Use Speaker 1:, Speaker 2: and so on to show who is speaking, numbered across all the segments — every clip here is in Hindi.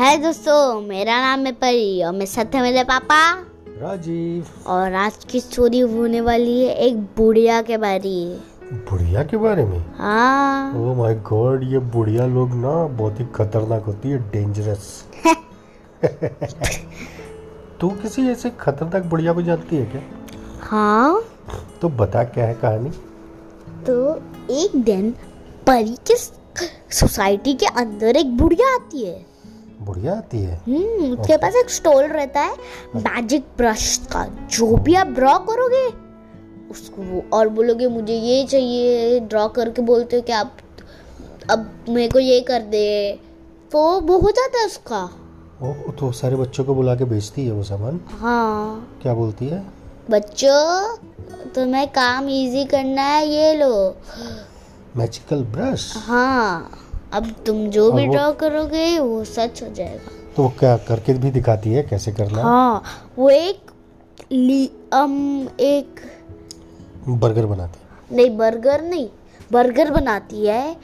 Speaker 1: है दोस्तों मेरा नाम है परी और मैं साथ है मेरे पापा।
Speaker 2: राजीव।
Speaker 1: और आज की स्टोरी होने वाली है एक बुढ़िया के बारे।
Speaker 2: बुढ़िया के बारे में?
Speaker 1: हाँ।
Speaker 2: ओह माय गॉड ये बुढ़िया लोग ना बहुत ही खतरनाक होती है डेंजरस तू किसी ऐसे खतरनाक बुढ़िया को जानती है क्या?
Speaker 1: हाँ।
Speaker 2: तो बता क्या है कहानी?
Speaker 1: तो एक दिन परी के सोसाइटी के अंदर एक बुढ़िया आती है।
Speaker 2: बुढ़िया आती है।
Speaker 1: हम्म उसके पास एक स्टॉल रहता है। मैजिक ब्रश का जो भी आप ड्रॉ करोगे उसको वो और बोलोगे मुझे ये चाहिए ड्रॉ करके बोलते हो कि आप अब मेरे को ये कर दे। तो वो हो जाता है उसका।
Speaker 2: ओ तो सारे बच्चों को बुला के बेचती है वो सामान।
Speaker 1: हाँ।
Speaker 2: क्या बोलती है?
Speaker 1: बच्चों तुम्हें काम इजी करना है ये लो।
Speaker 2: मैजिकल ब्रश
Speaker 1: हाँ। अब तुम जो भी ड्रॉ करोगे वो सच हो जाएगा।
Speaker 2: तो वो क्या करके भी दिखाती है कैसे करना हाँ?
Speaker 1: वो एक ली अम एक
Speaker 2: बर्गर बनाती
Speaker 1: नहीं बर्गर नहीं बर्गर बनाती है।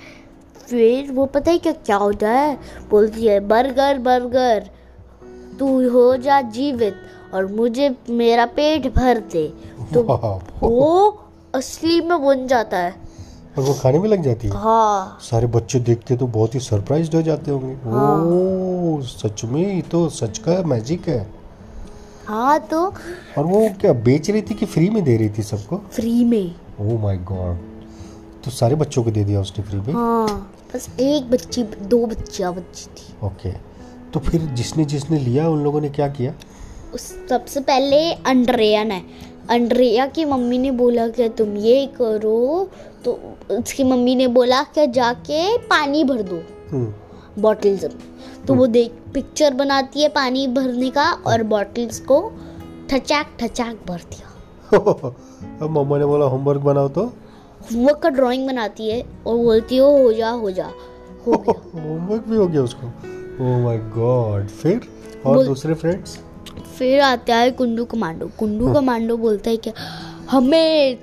Speaker 1: फिर वो पता है क्या क्या होता है? बोलती है बर्गर बर्गर तू हो जा जीवित और मुझे मेरा पेट भर दे। तो वो असली में बन जाता है।
Speaker 2: और वो खाने में लग जाती है।
Speaker 1: हाँ।
Speaker 2: सारे बच्चे देखते तो बहुत ही सरप्राइज़ हो जाते होंगे।
Speaker 1: हाँ।
Speaker 2: ओ सच में ये तो सच का मैजिक है।
Speaker 1: हाँ तो
Speaker 2: और वो क्या बेच रही थी कि फ्री में दे रही थी सबको?
Speaker 1: फ्री में।
Speaker 2: ओ माय गॉड तो सारे बच्चों को दे दिया उसने फ्री में?
Speaker 1: हाँ बस एक बच्ची दो बच्चियाँ बच्ची थी।
Speaker 2: ओके तो फिर जिसने जिसने लिया उन लोगों ने क्या किया?
Speaker 1: उस सबसे पहले अंड्रेया ने। अंड्रेया की मम्मी ने बोला कि तुम ये करो? तो उसकी मम्मी ने बोला कि जाके पानी भर दो
Speaker 2: हम्म,
Speaker 1: बॉटल्स में। तो वो देख पिक्चर बनाती है पानी भरने का और बॉटल्स को ठचाक ठचाक भर दिया।
Speaker 2: अब मम्मा ने बोला होमवर्क बनाओ तो।
Speaker 1: होमवर्क का ड्राइंग बनाती है और बोलती है हो जा हो जा हो गया।
Speaker 2: होमवर्क भी हो गया उसको। ओ माय गॉड फिर? और दूसरे फ्रेंड्स
Speaker 1: फिर आता है कुंडू कमांडो। कुंडू कमांडो बोलता है कि हमें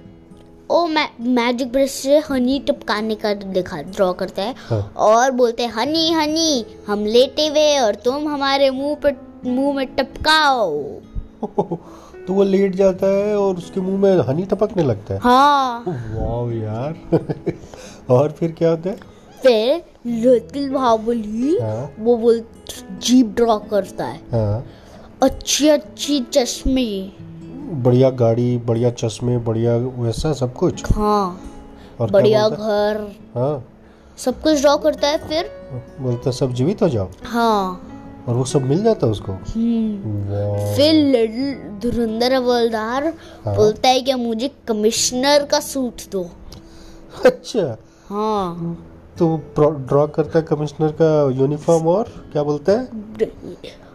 Speaker 1: ओ मै, मैजिक ब्रश से हनी टपकाने का दिखा ड्रॉ करता है।
Speaker 2: हाँ।
Speaker 1: और बोलते हैं हनी हनी हम लेटे हुए और तुम हमारे मुँह पर मुँह में टपकाओ।
Speaker 2: तो वो लेट जाता है और उसके मुँह में हनी टपकने लगता है।
Speaker 1: हाँ।
Speaker 2: वाह यार। और फिर क्या होता है?
Speaker 1: फिर लिटिल बाहुबली
Speaker 2: हाँ।
Speaker 1: वो बोल जीप ड्रॉ करता है।
Speaker 2: हाँ।
Speaker 1: अच्छी अच्छी चश्मे।
Speaker 2: बढ़िया गाड़ी बढ़िया चश्मे बढ़िया वैसा सब कुछ?
Speaker 1: हाँ
Speaker 2: और
Speaker 1: बढ़िया घर।
Speaker 2: हाँ।
Speaker 1: सब कुछ ड्रॉ करता है फिर।
Speaker 2: बोलता है, सब जीवित हो जाओ?
Speaker 1: हाँ।
Speaker 2: और वो सब मिल जाता है उसको?
Speaker 1: हम्म। फिर लिटिल धुरंधर हवलदार
Speaker 2: हाँ।
Speaker 1: बोलता है कि मुझे कमिश्नर का सूट दो।
Speaker 2: अच्छा।
Speaker 1: हाँ।
Speaker 2: तो ड्रॉ करता है कमिश्नर का यूनिफॉर्म और? क्या बोलता है?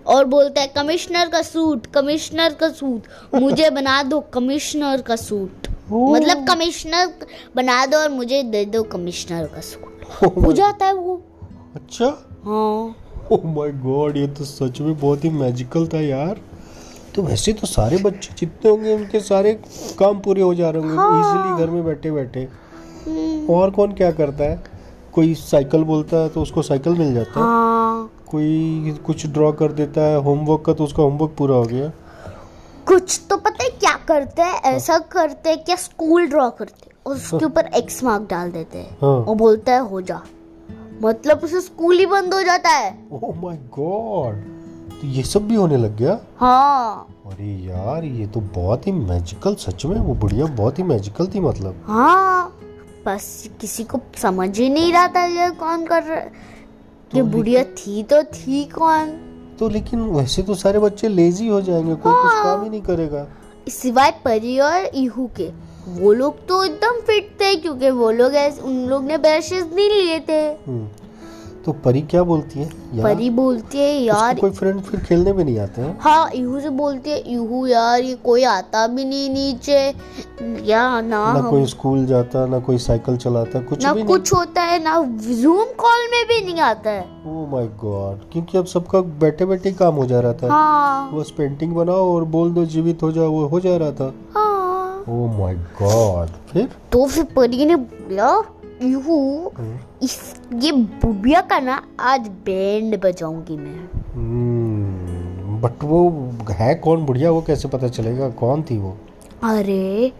Speaker 1: और बोलता है कमिश्नर का सूट कमिश्नर का सूट मुझे बना दो कमिश्नर का सूट. मतलब कमिश्नर बना दो और मुझे दे दो कमिश्नर का सूट। हो जाता है वो।
Speaker 2: अच्छा?
Speaker 1: हाँ।
Speaker 2: ओह माय गॉड ये तो सच में बहुत ही मैजिकल था यार। तो वैसे तो सारे बच्चे जितने होंगे उनके सारे काम पूरे हो जा रहे होंगे
Speaker 1: हाँ।
Speaker 2: इजीली घर में बैठे बैठे।
Speaker 1: हम्म,
Speaker 2: और कौन क्या करता है? कोई साइकिल बोलता है तो उसको साइकिल मिल जाता है।
Speaker 1: हाँ।
Speaker 2: कोई कुछ ड्रॉ कर देता है होमवर्क का तो उसका होमवर्क पूरा हो गया।
Speaker 1: कुछ तो पता है क्या करते हैं? ऐसा करते हैं क्या स्कूल ड्रॉ करते हैं उसके ऊपर एक्स मार्क डाल देते हैं।
Speaker 2: हाँ।
Speaker 1: और बोलता है हो जा। मतलब उसे स्कूल ही बंद हो जाता है।
Speaker 2: ओह माय गॉड तो ये सब भी होने लग गया?
Speaker 1: हाँ।
Speaker 2: अरे यार ये तो बहुत ही मैजिकल सच में वो बुढ़िया बहुत ही मैजिकल थी मतलब।
Speaker 1: हाँ। बस किसी को समझ ही नहीं रहा था ये कौन कर रहा ये
Speaker 2: तो
Speaker 1: बुढ़िया थी तो थी कौन
Speaker 2: तो लेकिन वैसे तो सारे बच्चे लेजी हो जाएँगे कोई
Speaker 1: हाँ। कुछ।
Speaker 2: काम ही नहीं करेगा
Speaker 1: सिवाय परी और इहू के वो लोग तो एकदम फिट थे क्योंकि वो लोग उन लोग ने ब्रशेस नहीं लिए थे
Speaker 2: हम्म, तो परी क्या बोलती है? यार
Speaker 1: परी बोलती है यार।
Speaker 2: कोई फ्रेंड फिर खेलने में नहीं आते हैं।
Speaker 1: हाँ इहू से बोलती है इहू यार ये कोई आता भी नहीं नीचे। या ना
Speaker 2: ना कोई स्कूल जाता ना कोई साइकिल चलाता कुछ
Speaker 1: ना
Speaker 2: भी
Speaker 1: कुछ नहीं। होता है ना जूम कॉल में भी नहीं आता है।
Speaker 2: ओह माय गॉड क्योंकि अब सबका बैठे बैठे काम हो जा रहा था।
Speaker 1: हाँ।
Speaker 2: बस पेंटिंग बनाओ और बोल दो जीवित हो जाओ वो हो जा रहा था।
Speaker 1: हाँ।
Speaker 2: ओह माय गॉड फिर?
Speaker 1: तो फिर परी ने बोला यूहू
Speaker 2: हम्म,
Speaker 1: इस ये बुढ़िया का ना आज बैंड बजाऊँगी मैं।
Speaker 2: बट वो है कौन बुढ़िया? वो कैसे पता चलेगा? कौन थी वो?
Speaker 1: अरे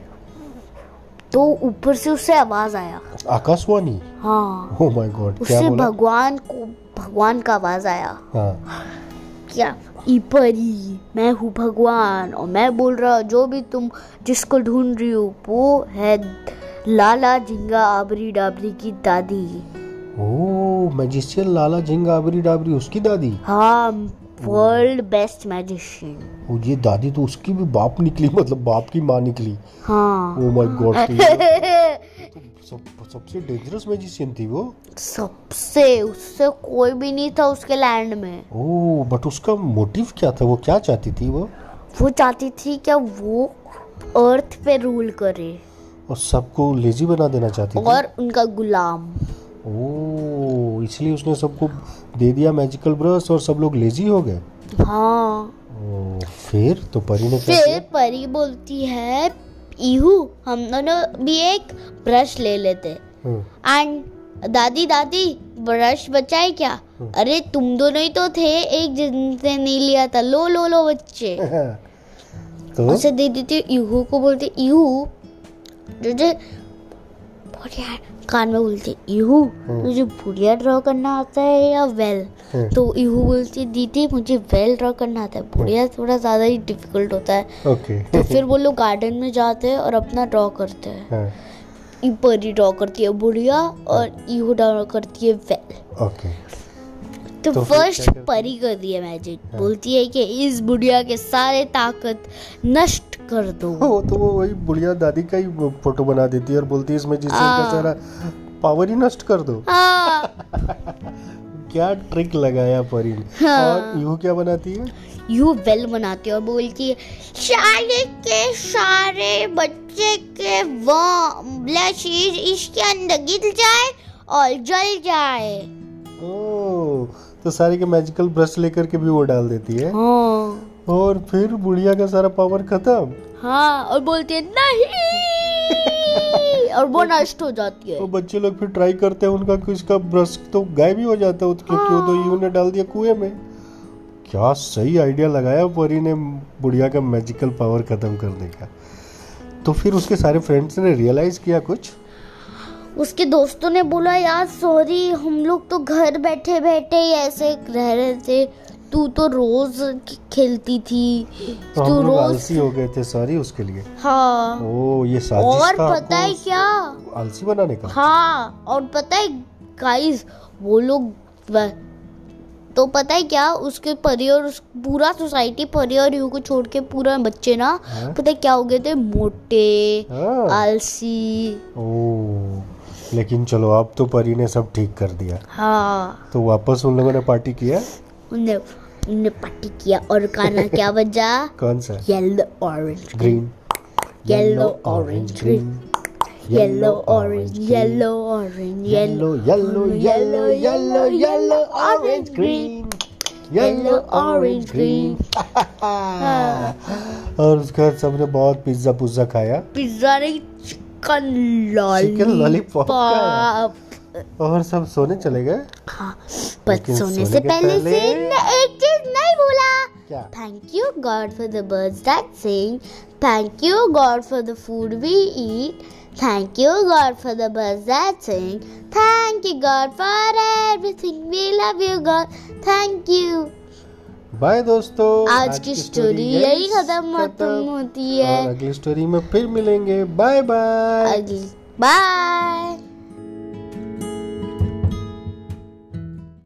Speaker 1: तो ऊपर से उससे आवाज़ आया।
Speaker 2: आकाशवाणी?
Speaker 1: हाँ।
Speaker 2: ओ माय गॉड क्या
Speaker 1: उससे भगवान को भगवान का आवाज़ आया।
Speaker 2: हाँ।
Speaker 1: क्या? ईपरी मैं हूँ भगवान और मैं बोल रहा जो भी तुम जिसको ढूंढ रही हो वो है लाला झिंगा आबरी डाबरी की दादी।
Speaker 2: ओ मैजिशियन लाला झिंगा आबरी डाबरी उसकी दादी?
Speaker 1: हाँ वर्ल्ड बेस्ट मैजिशियन
Speaker 2: ओ ये दादी तो उसकी भी बाप निकली मतलब बाप की माँ निकली।
Speaker 1: हाँ।
Speaker 2: ओ माय गॉड सब, सबसे डेंजरस मैजिशियन थी वो।
Speaker 1: सबसे उससे कोई भी नहीं था उसके लैंड में।
Speaker 2: ओ बट उसका मोटिव क्या था? वो क्या चाहती थी वो?
Speaker 1: वो चाहती थी क्या वो अर्थ पे रूल करे।
Speaker 2: और सबको लेजी बना देना चाहती और थी?
Speaker 1: और उनका गुलाम।
Speaker 2: ओ इसलिए उसने सबको दे दिया मैजिकल ब्रश और सब लोग लेजी हो गए?
Speaker 1: हाँ।
Speaker 2: ओ, फिर तो परी ने
Speaker 1: फिर परी बोलती है इहू हम दोनों भी एक ब्रश ले लेते।
Speaker 2: हम्म,
Speaker 1: एंड दादी दादी ब्रश बचाए है क्या अरे तुम दोनों ही तो थे एक जिनसे नहीं लिया था। लो लो लो बच्चे।
Speaker 2: तो?
Speaker 1: उसे दे देते इहू को बोलते इहू बढ़िया कान में बोलते इहू तुझे बुढ़िया ड्रॉ करना आता है या वेल
Speaker 2: हम्म।
Speaker 1: तो इहू बोलती दीदी मुझे वेल ड्रॉ करना आता है। बुढ़िया थोड़ा ज़्यादा ही डिफ़िकल्ट होता है।
Speaker 2: ओके
Speaker 1: तो फिर वो लोग गार्डन में जाते हैं और अपना ड्रॉ करते हैं।
Speaker 2: हाँ,
Speaker 1: परी ड्रॉ करती है बुढ़िया और इहू ड्रॉ करती है वेल
Speaker 2: ओके
Speaker 1: तो,
Speaker 2: तो
Speaker 1: फ़र्स्ट परी करती है मैजिक बोलती है कि इस बुढ़िया के सारे ताकत नष्ट कर दो।
Speaker 2: वो तो वो वही बुढ़िया दादी का ही फ़ोटो बना देती है और बोलती है इस मैजिशियन का
Speaker 1: हाँ।
Speaker 2: सारा पावर ही नष्ट कर दो।
Speaker 1: हाँ।
Speaker 2: क्या ट्रिक लगाया परी ने
Speaker 1: हाँ।
Speaker 2: और यू क्या बनाती है?
Speaker 1: यू वेल बनाती है और बोलती है सारे के सारे बच्चे के वो ब्लशीज इसके अंदर गिर जाए और जल जाए।
Speaker 2: ओ तो सारे के मैजिकल ब्रश लेकर के भी वो डाल देती है?
Speaker 1: हाँ।
Speaker 2: और फिर बुढ़िया का सारा पावर खत्म।
Speaker 1: हाँ और बोलती है नहीं! और वो नष्ट हो जाती है।
Speaker 2: तो बच्चे लोग फिर ट्राई करते हैं उनका कुछ का ब्रश तो गायब ही हो जाता है क्योंकि वो तो यू ने डाल दिया कुएँ में। क्या सही आइडिया लगाया परी ने बुढ़िया का मैजिकल पावर खत्म करने का। तो फिर उसके सारे फ्रेंड्स ने रियलाइज़ किया कुछ?
Speaker 1: उसके दोस्तों ने बोला यार सॉरी हम लोग तो घर बैठे बैठे ही ऐसे रह रहे थे। तू तो रोज खेलती थी।
Speaker 2: तो
Speaker 1: तू रोज
Speaker 2: आलसी हो गए थे सॉरी उसके लिए।
Speaker 1: हाँ।
Speaker 2: ओ ये साजिश
Speaker 1: और
Speaker 2: था
Speaker 1: पता है क्या?
Speaker 2: आलसी बनाने का?
Speaker 1: हाँ और पता है गाइस वो लोग तो पता है क्या? उसके परी और उस पूरा सोसाइटी परी और यू को छोड़ के पूरा बच्चे ना
Speaker 2: हाँ?
Speaker 1: पता है क्या हो गए थे? मोटे
Speaker 2: हाँ।
Speaker 1: आलसी।
Speaker 2: ओ लेकिन चलो अब तो परी ने सब ठीक कर दिया।
Speaker 1: हाँ।
Speaker 2: तो वापस उन लोगों ने पार्टी किया?
Speaker 1: उनने उनने पार्टी किया और गाना क्या बजा?
Speaker 2: कौन सा?
Speaker 1: Yellow orange
Speaker 2: green
Speaker 1: Yellow, orange, green. Yellow orange yellow orange yellow
Speaker 2: yellow yellow yellow yellow yellow orange green yellow orange green और उसके बाद सबने बहुत पिज्जा पुज्जा खाया।
Speaker 1: पिज्जा नहीं चिकन लॉलीपॉप
Speaker 2: और सब सोने चले गए?
Speaker 1: हाँ।
Speaker 2: लेकिन
Speaker 1: सोने से पहले सिंह एक चीज़ नहीं भूला thank you God for the birds that sing thank you God for the food we eat thank you God for the birds that sing thank you God for everything we love you God thank you
Speaker 2: bye दोस्तों।
Speaker 1: आज, की स्टोरी यही खत्म होती है।
Speaker 2: अगली स्टोरी में फिर मिलेंगे। Bye bye
Speaker 1: bye